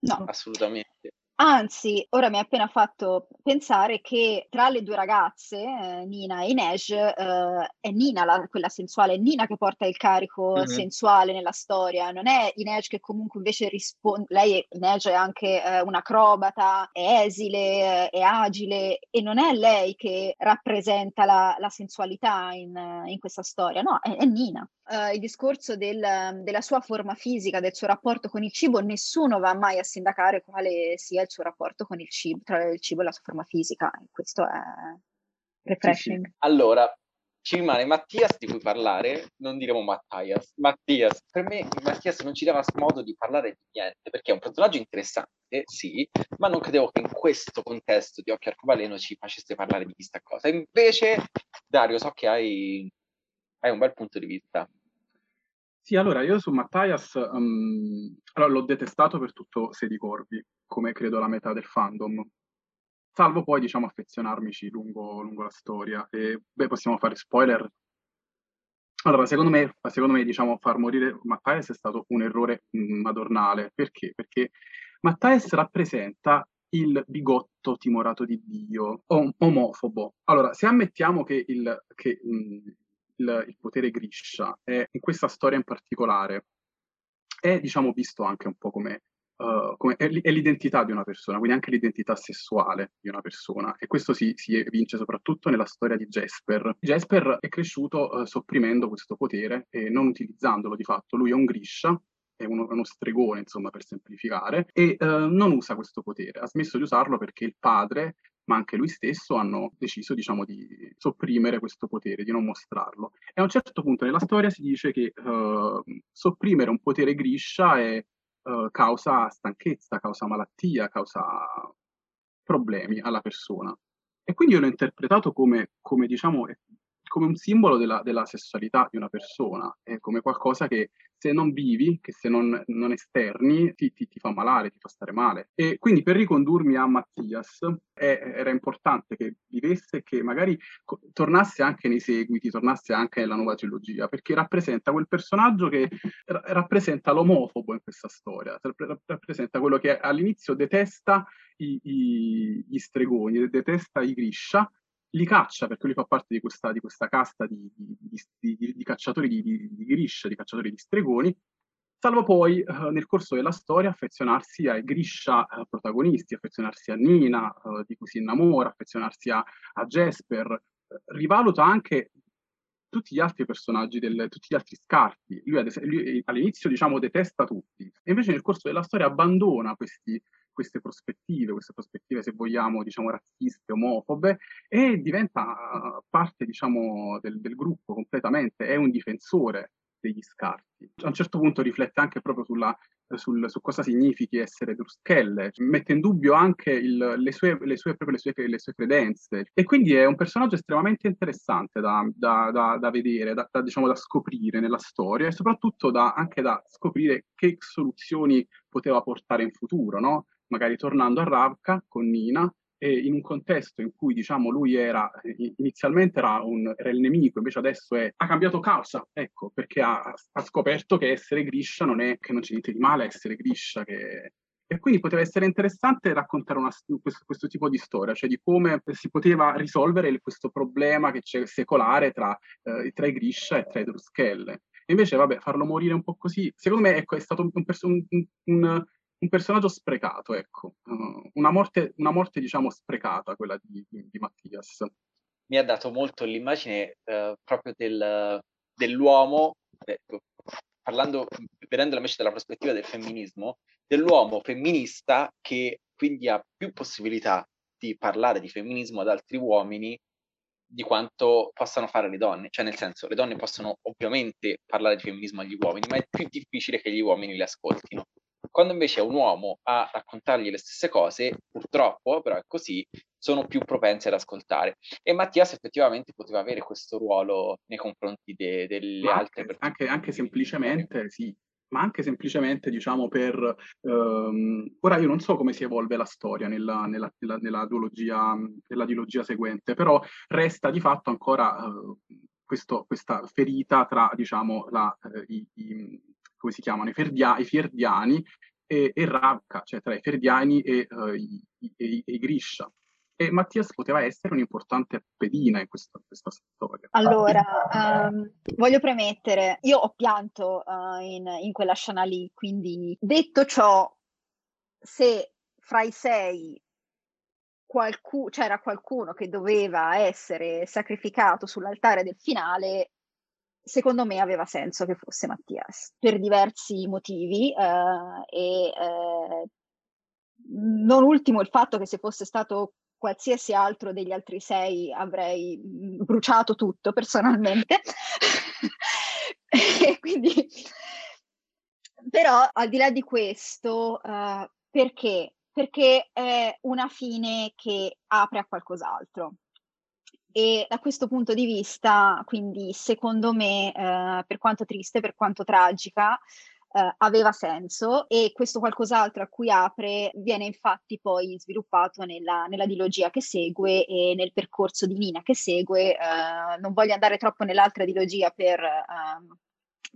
No. Assolutamente. Anzi, ora mi ha appena fatto pensare che tra le due ragazze, eh, Nina e Inej, eh, è Nina la, quella sensuale, è Nina che porta il carico mm-hmm. sensuale nella storia, non è Inej che comunque invece risponde, lei Inej è anche eh, un'acrobata, è esile, è agile e non è lei che rappresenta la, la sensualità in, in, questa storia, no, è, è Nina. Uh, il discorso del, della sua forma fisica, del suo rapporto con il cibo, nessuno va mai a sindacare quale sia il suo rapporto con il cibo, tra il cibo e la sua forma fisica. Questo è refreshing. Sì, sì. Allora, ci rimane Mattias di cui parlare, non diremo Mattias, Mattias. Per me Mattias non ci dava modo di parlare di niente, perché è un personaggio interessante, sì, ma non credevo che in questo contesto di Occhio Arcobaleno ci facesse parlare di questa cosa. Invece, Dario, so che hai, hai un bel punto di vista. Sì, allora io su Mattias um, allora, l'ho detestato per tutto Sedi Corvi, come credo la metà del fandom salvo poi diciamo affezionarmici lungo, lungo la storia. E beh, possiamo fare spoiler. Allora, secondo me, secondo me diciamo, far morire Mattias è stato un errore mm, madornale. Perché? Perché Mattias rappresenta il bigotto timorato di Dio, om- omofobo. Allora, se ammettiamo che, il, che mh, mm, il, il, potere Grisha è, in questa storia in particolare è diciamo visto anche un po' come Uh, come, è, è, l'identità di una persona, quindi anche l'identità sessuale di una persona. E questo si, si evince soprattutto nella storia di Jasper. Jasper è cresciuto uh, sopprimendo questo potere e non utilizzandolo di fatto. Lui è un Grisha, è uno, uno stregone, insomma, per semplificare, e uh, non usa questo potere. Ha smesso di usarlo perché il padre ma anche lui stesso hanno deciso, diciamo, di sopprimere questo potere, di non mostrarlo. E a un certo punto nella storia si dice che uh, sopprimere un potere griscia è uh, causa stanchezza, causa malattia, causa problemi alla persona. E quindi io l'ho interpretato come, come diciamo, come un simbolo della, della, sessualità di una persona, è come qualcosa che se non vivi, che se non, non esterni, ti, ti, ti, fa malare, ti fa stare male. E quindi per ricondurmi a Mattias è, era importante che vivesse e che magari co- tornasse anche nei seguiti, tornasse anche nella nuova trilogia, perché rappresenta quel personaggio che ra- rappresenta l'omofobo in questa storia, rappresenta quello che all'inizio detesta i, i, gli stregoni, detesta i Grisha, li caccia perché lui fa parte di questa, di questa casta di, di, di, cacciatori di, di, Grisha, di cacciatori di stregoni, salvo poi eh, nel corso della storia affezionarsi ai Grisha eh, protagonisti, affezionarsi a Nina, eh, di cui si innamora, affezionarsi a, a Jasper, rivaluta anche tutti gli altri personaggi, del, tutti gli altri scarti. Lui, ad, lui all'inizio, diciamo, detesta tutti, e invece nel corso della storia abbandona questi, queste prospettive, queste prospettive, se vogliamo, diciamo, razziste, omofobe, e diventa parte, diciamo, del, del gruppo completamente, è un difensore degli scarti. A un certo punto riflette anche proprio sulla, sul, su cosa significhi essere Druschelle, mette in dubbio anche il, le, sue, le, sue, le, sue, le, sue, credenze e quindi è un personaggio estremamente interessante da, da, da, da vedere, da, diciamo, da scoprire nella storia e soprattutto anche da scoprire che soluzioni poteva portare in futuro, no? Magari tornando a Ravka con Nina, e in un contesto in cui diciamo lui era inizialmente era, un, era il nemico, invece adesso è, ha cambiato causa, ecco, perché ha, ha, scoperto che essere Griscia non è che non c'è niente di male essere Griscia, che... e quindi poteva essere interessante raccontare una, questo, questo, tipo di storia, cioè di come si poteva risolvere questo problema che c'è secolare tra, eh, tra i Griscia e tra i Druschelle. Invece, vabbè, farlo morire un po' così, secondo me ecco, è stato un, un, un, un personaggio sprecato, ecco, uh, una, morte, una morte, diciamo, sprecata, quella di, di, di Mattias. Mi ha dato molto l'immagine uh, proprio del, dell'uomo, ecco, parlando, vedendola invece dalla prospettiva del femminismo, dell'uomo femminista che quindi ha più possibilità di parlare di femminismo ad altri uomini di quanto possano fare le donne. Cioè, nel senso, le donne possono ovviamente parlare di femminismo agli uomini, ma è più difficile che gli uomini le ascoltino. Quando invece è un uomo a raccontargli le stesse cose, purtroppo, però è così, sono più propensi ad ascoltare. E Mattias effettivamente poteva avere questo ruolo nei confronti de- delle ma altre persone. Anche, anche semplicemente, sì, ma anche semplicemente diciamo per ehm, ora io non so come si evolve la storia nella, nella, nella, nella, duologia, nella dilogia seguente, però resta di fatto ancora eh, questo, questa ferita tra diciamo la, eh, i, i, come si chiamano, i, ferdia, i Fierdiani e, e Ravka, cioè tra i Ferdiani e, uh, i, i, i, Grisha. E Mattias poteva essere un'importante pedina in questa, questa storia. Allora, um, voglio premettere, io ho pianto uh, in, in quella scena lì, quindi detto ciò, se fra i sei qualcu- c'era qualcuno che doveva essere sacrificato sull'altare del finale, secondo me aveva senso che fosse Mattias per diversi motivi eh, e eh, non ultimo il fatto che se fosse stato qualsiasi altro degli altri sei avrei bruciato tutto personalmente. e quindi, però al di là di questo, uh, perché? Perché è una fine che apre a qualcos'altro. E da questo punto di vista, quindi secondo me, eh, per quanto triste, per quanto tragica, eh, aveva senso e questo qualcos'altro a cui apre viene infatti poi sviluppato nella, nella dilogia che segue e nel percorso di Nina che segue. Eh, non voglio andare troppo nell'altra dilogia per, ehm,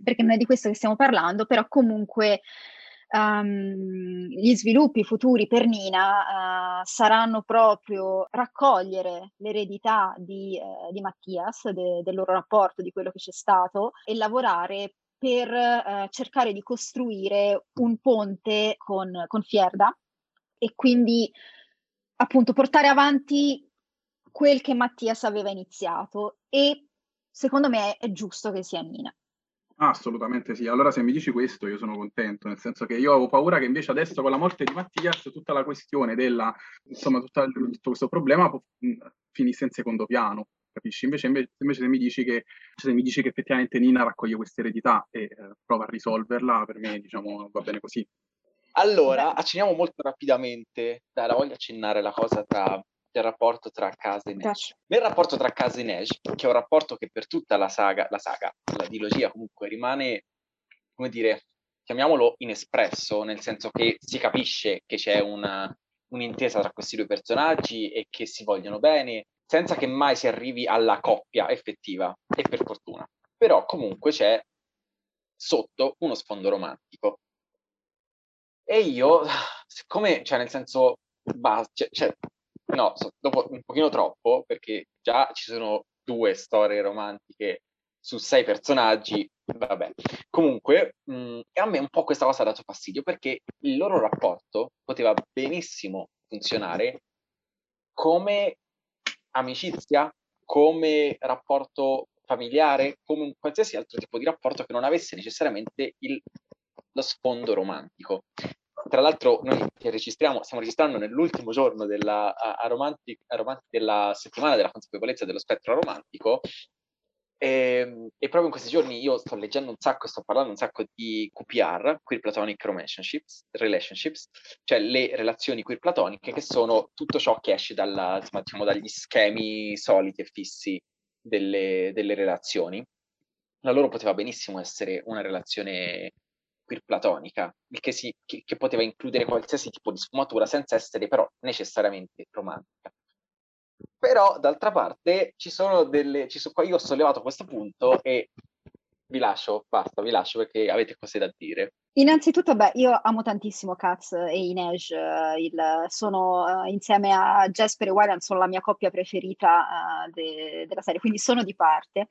perché non è di questo che stiamo parlando, però comunque um, gli sviluppi futuri per Nina uh, saranno proprio raccogliere l'eredità di, uh, di Mattias, de, del loro rapporto, di quello che c'è stato, e lavorare per uh, cercare di costruire un ponte con, con Fierda e quindi appunto portare avanti quel che Mattias aveva iniziato e secondo me è giusto che sia Nina. Assolutamente sì. Allora se mi dici questo io sono contento, nel senso che io avevo paura che invece adesso con la morte di Mattias tutta la questione della, insomma, tutta, tutto questo problema finisse in secondo piano, capisci? Invece, invece, invece se, mi dici che, se mi dici che effettivamente Nina raccoglie questa eredità e eh, prova a risolverla, per me diciamo va bene così. Allora, accenniamo molto rapidamente, dai, la voglio accennare la cosa tra del rapporto tra Casa e Neige. Nel rapporto tra Casa e Neige, che è un rapporto che per tutta la saga, la saga, la dilogia comunque rimane, come dire, chiamiamolo inespresso, nel senso che si capisce che c'è una, un'intesa tra questi due personaggi e che si vogliono bene, senza che mai si arrivi alla coppia effettiva, e per fortuna. Però comunque c'è sotto uno sfondo romantico. E io, siccome, cioè nel senso, bah, cioè, cioè, no, so, dopo un pochino troppo, perché già ci sono due storie romantiche su sei personaggi, vabbè. Comunque, mh, a me un po' questa cosa ha dato fastidio, perché il loro rapporto poteva benissimo funzionare come amicizia, come rapporto familiare, come un qualsiasi altro tipo di rapporto che non avesse necessariamente il, lo sfondo romantico. Tra l'altro noi registriamo, stiamo registrando nell'ultimo giorno della, a, romantic, a romantic, della settimana della consapevolezza dello spettro romantico e, ehm, e, proprio in questi giorni io sto leggendo un sacco e sto parlando un sacco di QPR, Queer Platonic Relationships, relationships cioè le relazioni queer platoniche che sono tutto ciò che esce dalla, insomma, diciamo, dagli schemi soliti e fissi delle, delle relazioni. La loro poteva benissimo essere una relazione queer platonica, che, si, che, che poteva includere qualsiasi tipo di sfumatura senza essere però necessariamente romantica. Però d'altra parte ci sono delle, ci sono, io ho sollevato questo punto e vi lascio, basta, vi lascio perché avete cose da dire. Innanzitutto, beh, io amo tantissimo Katz e Inej, il, sono uh, insieme a Jasper e Wyland, sono la mia coppia preferita uh, de, della serie, quindi sono di parte.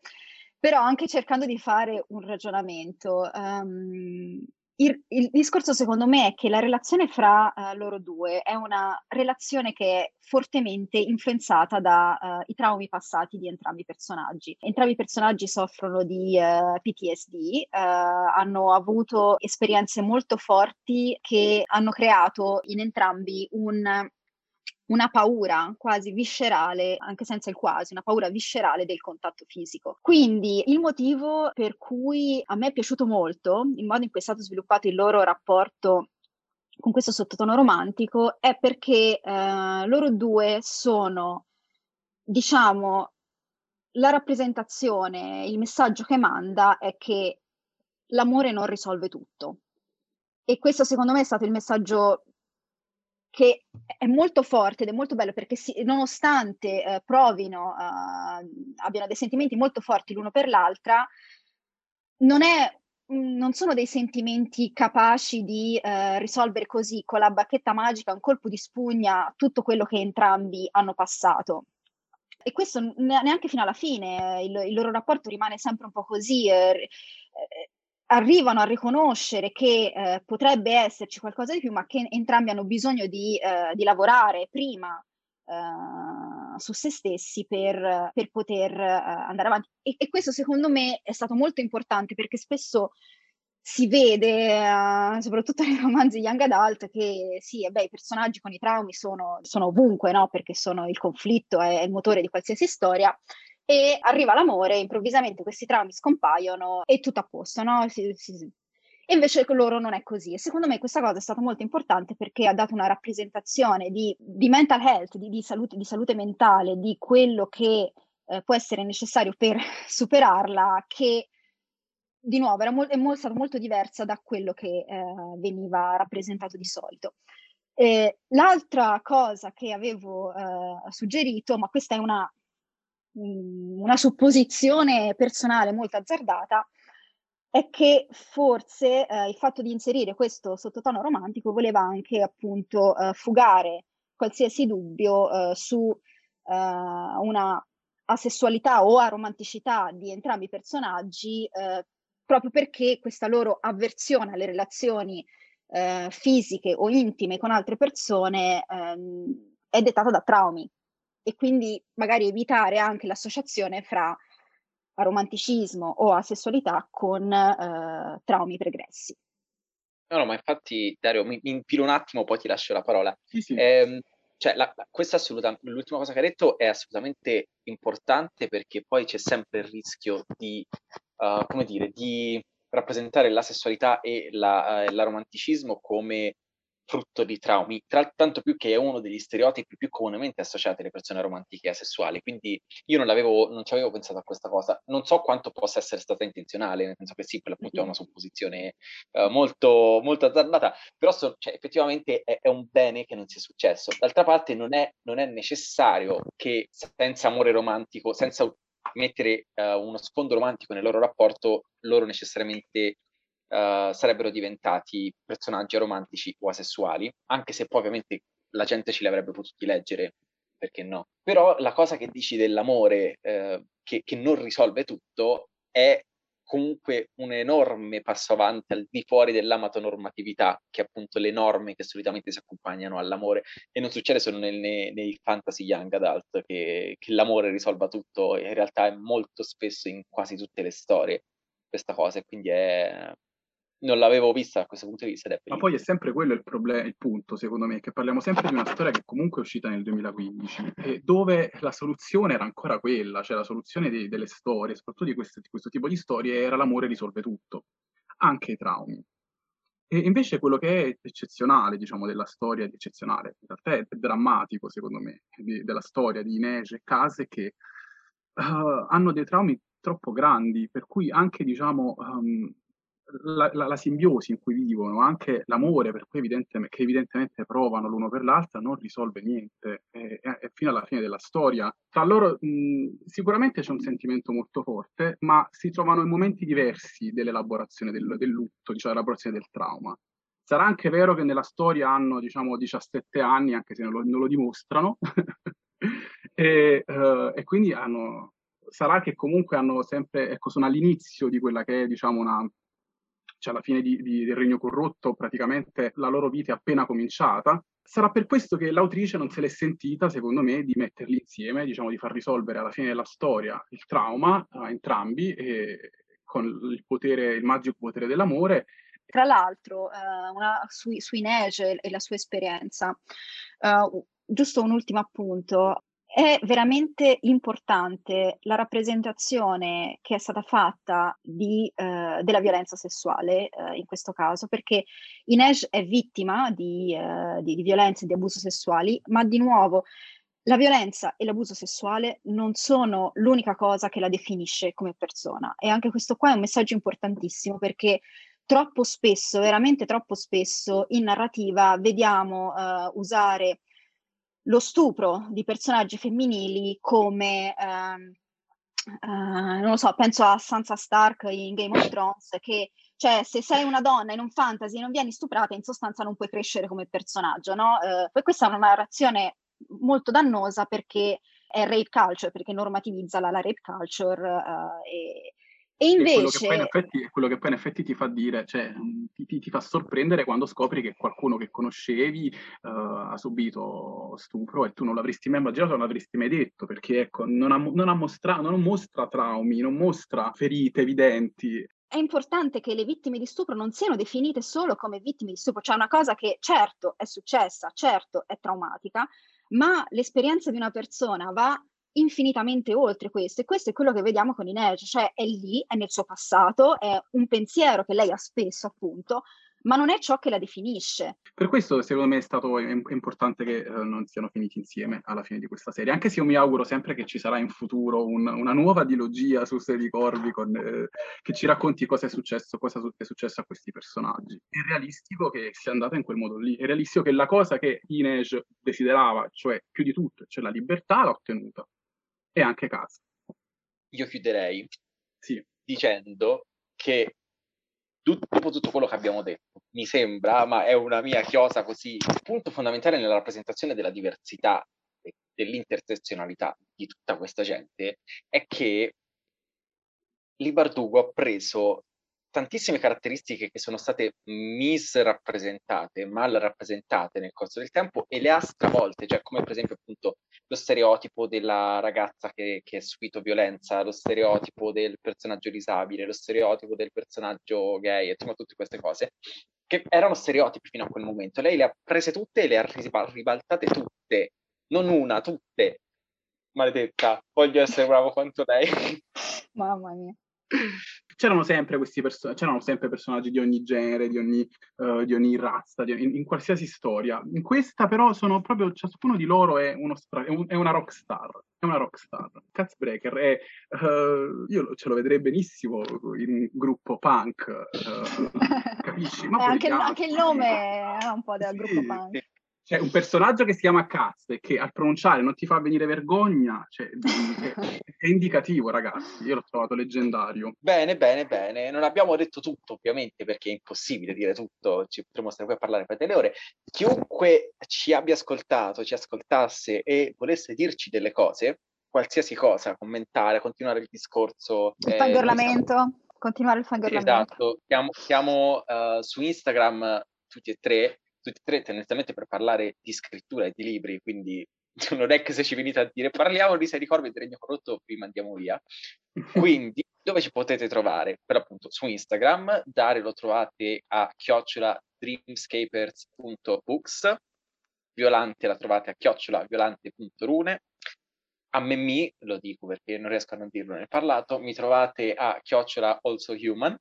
Però anche cercando di fare un ragionamento, um, il, il, discorso secondo me è che la relazione fra uh, loro due è una relazione che è fortemente influenzata dai uh, traumi passati di entrambi i personaggi. Entrambi i personaggi soffrono di uh, PTSD, hanno avuto esperienze molto forti che hanno creato in entrambi un una paura quasi viscerale, anche senza il quasi, una paura viscerale del contatto fisico. Quindi il motivo per cui a me è piaciuto molto il modo in cui è stato sviluppato il loro rapporto con questo sottotono romantico è perché eh, loro due sono, diciamo, la rappresentazione, il messaggio che manda è che l'amore non risolve tutto. E questo secondo me è stato il messaggio che è molto forte ed è molto bello perché si, nonostante eh, provino, uh, abbiano dei sentimenti molto forti l'uno per l'altra, non, è, non sono dei sentimenti capaci di uh, risolvere così con la bacchetta magica, un colpo di spugna, tutto quello che entrambi hanno passato. E questo neanche fino alla fine, il, il loro rapporto rimane sempre un po' così. Eh, eh, arrivano a riconoscere che eh, potrebbe esserci qualcosa di più, ma che entrambi hanno bisogno di, eh, di lavorare prima eh, su se stessi per, per poter eh, andare avanti. E, e, questo secondo me è stato molto importante perché spesso si vede, uh, soprattutto nei romanzi young adult, che sì, beh, i personaggi con i traumi sono, sono ovunque, no? Perché sono il conflitto, è, è il motore di qualsiasi storia, e arriva l'amore, improvvisamente questi traumi scompaiono e tutto a posto, no? Si, si, e invece loro non è così. E secondo me questa cosa è stata molto importante perché ha dato una rappresentazione di, di mental health, di, di, salute, di, salute, mentale, di quello che eh, può essere necessario per superarla, che di nuovo era mo- è mo- stata molto diversa da quello che eh, veniva rappresentato di solito. Eh, l'altra cosa che avevo eh, suggerito, ma questa è una una supposizione personale molto azzardata, è che forse eh, il fatto di inserire questo sottotono romantico voleva anche appunto eh, fugare qualsiasi dubbio eh, su eh, una asessualità o aromanticità di entrambi i personaggi, eh, proprio perché questa loro avversione alle relazioni eh, fisiche o intime con altre persone ehm, è dettata da traumi e quindi magari evitare anche l'associazione fra romanticismo o asessualità con eh, traumi pregressi. No, no, ma infatti Dario, mi, mi infilo un attimo, poi ti lascio la parola. Sì, sì. Eh, cioè, la, questa assolutamente, l'ultima cosa che hai detto è assolutamente importante perché poi c'è sempre il rischio di, uh, come dire, di rappresentare la sessualità e la, uh, l'aromanticismo come frutto di traumi, tra, tanto più che è uno degli stereotipi più comunemente associati alle persone romantiche e asessuali. Quindi io non, non ci avevo pensato a questa cosa. Non so quanto possa essere stata intenzionale, nel senso che sì, per l'appunto è una supposizione uh, molto, molto azzardata, però so, cioè, effettivamente è, è, un bene che non sia successo. D'altra parte non è, non è necessario che senza amore romantico, senza mettere uh, uno sfondo romantico nel loro rapporto, loro necessariamente uh, sarebbero diventati personaggi romantici o asessuali, anche se poi ovviamente la gente ce li avrebbe potuti leggere, perché no? Però la cosa che dici dell'amore uh, che, che non risolve tutto è comunque un enorme passo avanti al di fuori dell'amatonormatività, che è appunto le norme che solitamente si accompagnano all'amore, e non succede solo nel, nei, nei, fantasy young adult che, che, l'amore risolva tutto, in realtà è molto spesso in quasi tutte le storie questa cosa, e quindi è, non l'avevo vista da questo punto di vista. Ma poi è sempre quello il problema, il punto, secondo me, che parliamo sempre di una storia che comunque è uscita nel 2015 e dove la soluzione era ancora quella, cioè la soluzione di, delle storie, soprattutto di, queste, di questo tipo di storie, era l'amore risolve tutto, anche i traumi. E invece quello che è eccezionale, diciamo, della storia, eccezionale, in realtà è drammatico, secondo me, di, della storia di Inege e Case, che uh, hanno dei traumi troppo grandi, per cui anche, diciamo, um, la, la, la, simbiosi in cui vivono, anche l'amore evidentemente, che evidentemente provano l'uno per l'altra, non risolve niente. E, e fino alla fine della storia, tra loro mh, sicuramente c'è un sentimento molto forte, ma si trovano in momenti diversi dell'elaborazione del, del lutto, cioè l'elaborazione del trauma. Sarà anche vero che nella storia hanno, diciamo, 17 anni, anche se non lo, non lo dimostrano, e, uh, e, quindi hanno, sarà che comunque hanno sempre, ecco, sono all'inizio di quella che è, diciamo, una, cioè alla fine di, di, del Regno Corrotto praticamente la loro vita è appena cominciata. Sarà per questo che l'autrice non se l'è sentita, secondo me, di metterli insieme, diciamo di far risolvere alla fine della storia il trauma a entrambi e, con il potere, il magico potere dell'amore tra l'altro, eh, una, su, su Inege e la sua esperienza, uh, giusto un ultimo appunto, è veramente importante la rappresentazione che è stata fatta di, eh, della violenza sessuale eh, in questo caso, perché Inej è vittima di, eh, di, di violenze e di abusi sessuali, ma di nuovo la violenza e l'abuso sessuale non sono l'unica cosa che la definisce come persona. E anche questo qua è un messaggio importantissimo perché troppo spesso, veramente troppo spesso, in narrativa vediamo uh, usare lo stupro di personaggi femminili come, ehm, uh, non lo so, penso a Sansa Stark in Game of Thrones, che cioè se sei una donna in un fantasy e non vieni stuprata, in sostanza non puoi crescere come personaggio, no? Uh, questa è una narrazione molto dannosa perché è rape culture, perché normativizza la, la rape culture uh, e, e invece... Quello che, effetti, quello che poi in effetti ti fa dire, cioè ti, ti, ti fa sorprendere quando scopri che qualcuno che conoscevi uh, ha subito stupro e tu non l'avresti mai immaginato, non l'avresti mai detto, perché ecco, non, ha, non, ha mostra, non mostra traumi, non mostra ferite evidenti. è importante che le vittime di stupro non siano definite solo come vittime di stupro, cioè una cosa che certo è successa, certo è traumatica, ma l'esperienza di una persona va infinitamente oltre questo e questo è quello che vediamo con Inej, cioè è lì, è nel suo passato, è un pensiero che lei ha spesso appunto, ma non è ciò che la definisce. Per questo secondo me è stato importante che eh, non siano finiti insieme alla fine di questa serie, anche se io mi auguro sempre che ci sarà in futuro un, una nuova dilogia su Serie Corvi con, eh, che ci racconti cosa è successo, cosa è successo a questi personaggi. È realistico che sia andata in quel modo lì, è realistico che la cosa che Inej desiderava, cioè più di tutto, cioè la libertà, l'ha ottenuta. E anche casa. Io chiuderei sì. dicendo che dopo tutto quello che abbiamo detto, mi sembra, ma è una mia chiosa così, il punto fondamentale nella rappresentazione della diversità e dell'intersezionalità di tutta questa gente è che Libardugo ha preso tantissime caratteristiche che sono state misrappresentate, mal rappresentate nel corso del tempo e le ha stravolte, cioè come per esempio appunto lo stereotipo della ragazza che, che ha subito violenza, lo stereotipo del personaggio disabile, lo stereotipo del personaggio gay, insomma tutte queste cose che erano stereotipi fino a quel momento. Lei le ha prese tutte e le ha ribaltate tutte, non una, tutte. Maledetta, voglio essere bravo quanto lei. Mamma mia c'erano sempre questi person- c'erano sempre personaggi di ogni genere, di ogni, uh, di ogni razza, di, in, in, qualsiasi storia. In questa però sono proprio, ciascuno di loro è, uno stra- è, un, è una rock star, è una rock star. Catsbreaker è, uh, io ce lo vedrei benissimo in gruppo punk, uh, capisci? Ma anche, anche, il nome è un po' del sì, gruppo punk. Cioè, un personaggio che si chiama Caz e che al pronunciare non ti fa venire vergogna, cioè, è, è, indicativo, ragazzi. Io l'ho trovato leggendario. Bene, bene, bene. Non abbiamo detto tutto, ovviamente, perché è impossibile dire tutto. Ci potremmo stare qui a parlare per delle ore. Chiunque ci abbia ascoltato, ci ascoltasse e volesse dirci delle cose, qualsiasi cosa, commentare, continuare il discorso. Il eh, fangorlamento. Siamo... Continuare il fangorlamento. Esatto. Siamo, siamo uh, su Instagram tutti e tre tutti e tre tendenzialmente per parlare di scrittura e di libri, quindi non è che se ci venite a dire parliamo di Sei di Corvi e Regno Corrotto, vi mandiamo via. Quindi, dove ci potete trovare? Per appunto su Instagram, Dario lo trovate a chiocciola dreamscapers.books, Violante la trovate a chiocciola violante.rune, a Memmi, lo dico perché non riesco a non dirlo nel parlato, mi trovate a chiocciola also human,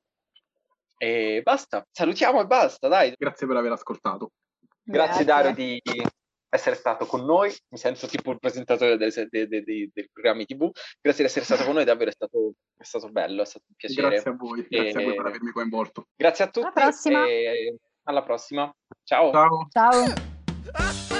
e basta, salutiamo e basta, dai. Grazie per aver ascoltato. Grazie, Grazie. Dario di essere stato con noi, mi sento tipo il presentatore dei, dei, dei, dei programmi TV. Grazie di essere stato con noi, davvero è stato, è stato bello, è stato un piacere. Grazie a voi, grazie a voi per avermi coinvolto. Grazie a tutti alla prossima. e alla prossima. Ciao. Ciao. Ciao.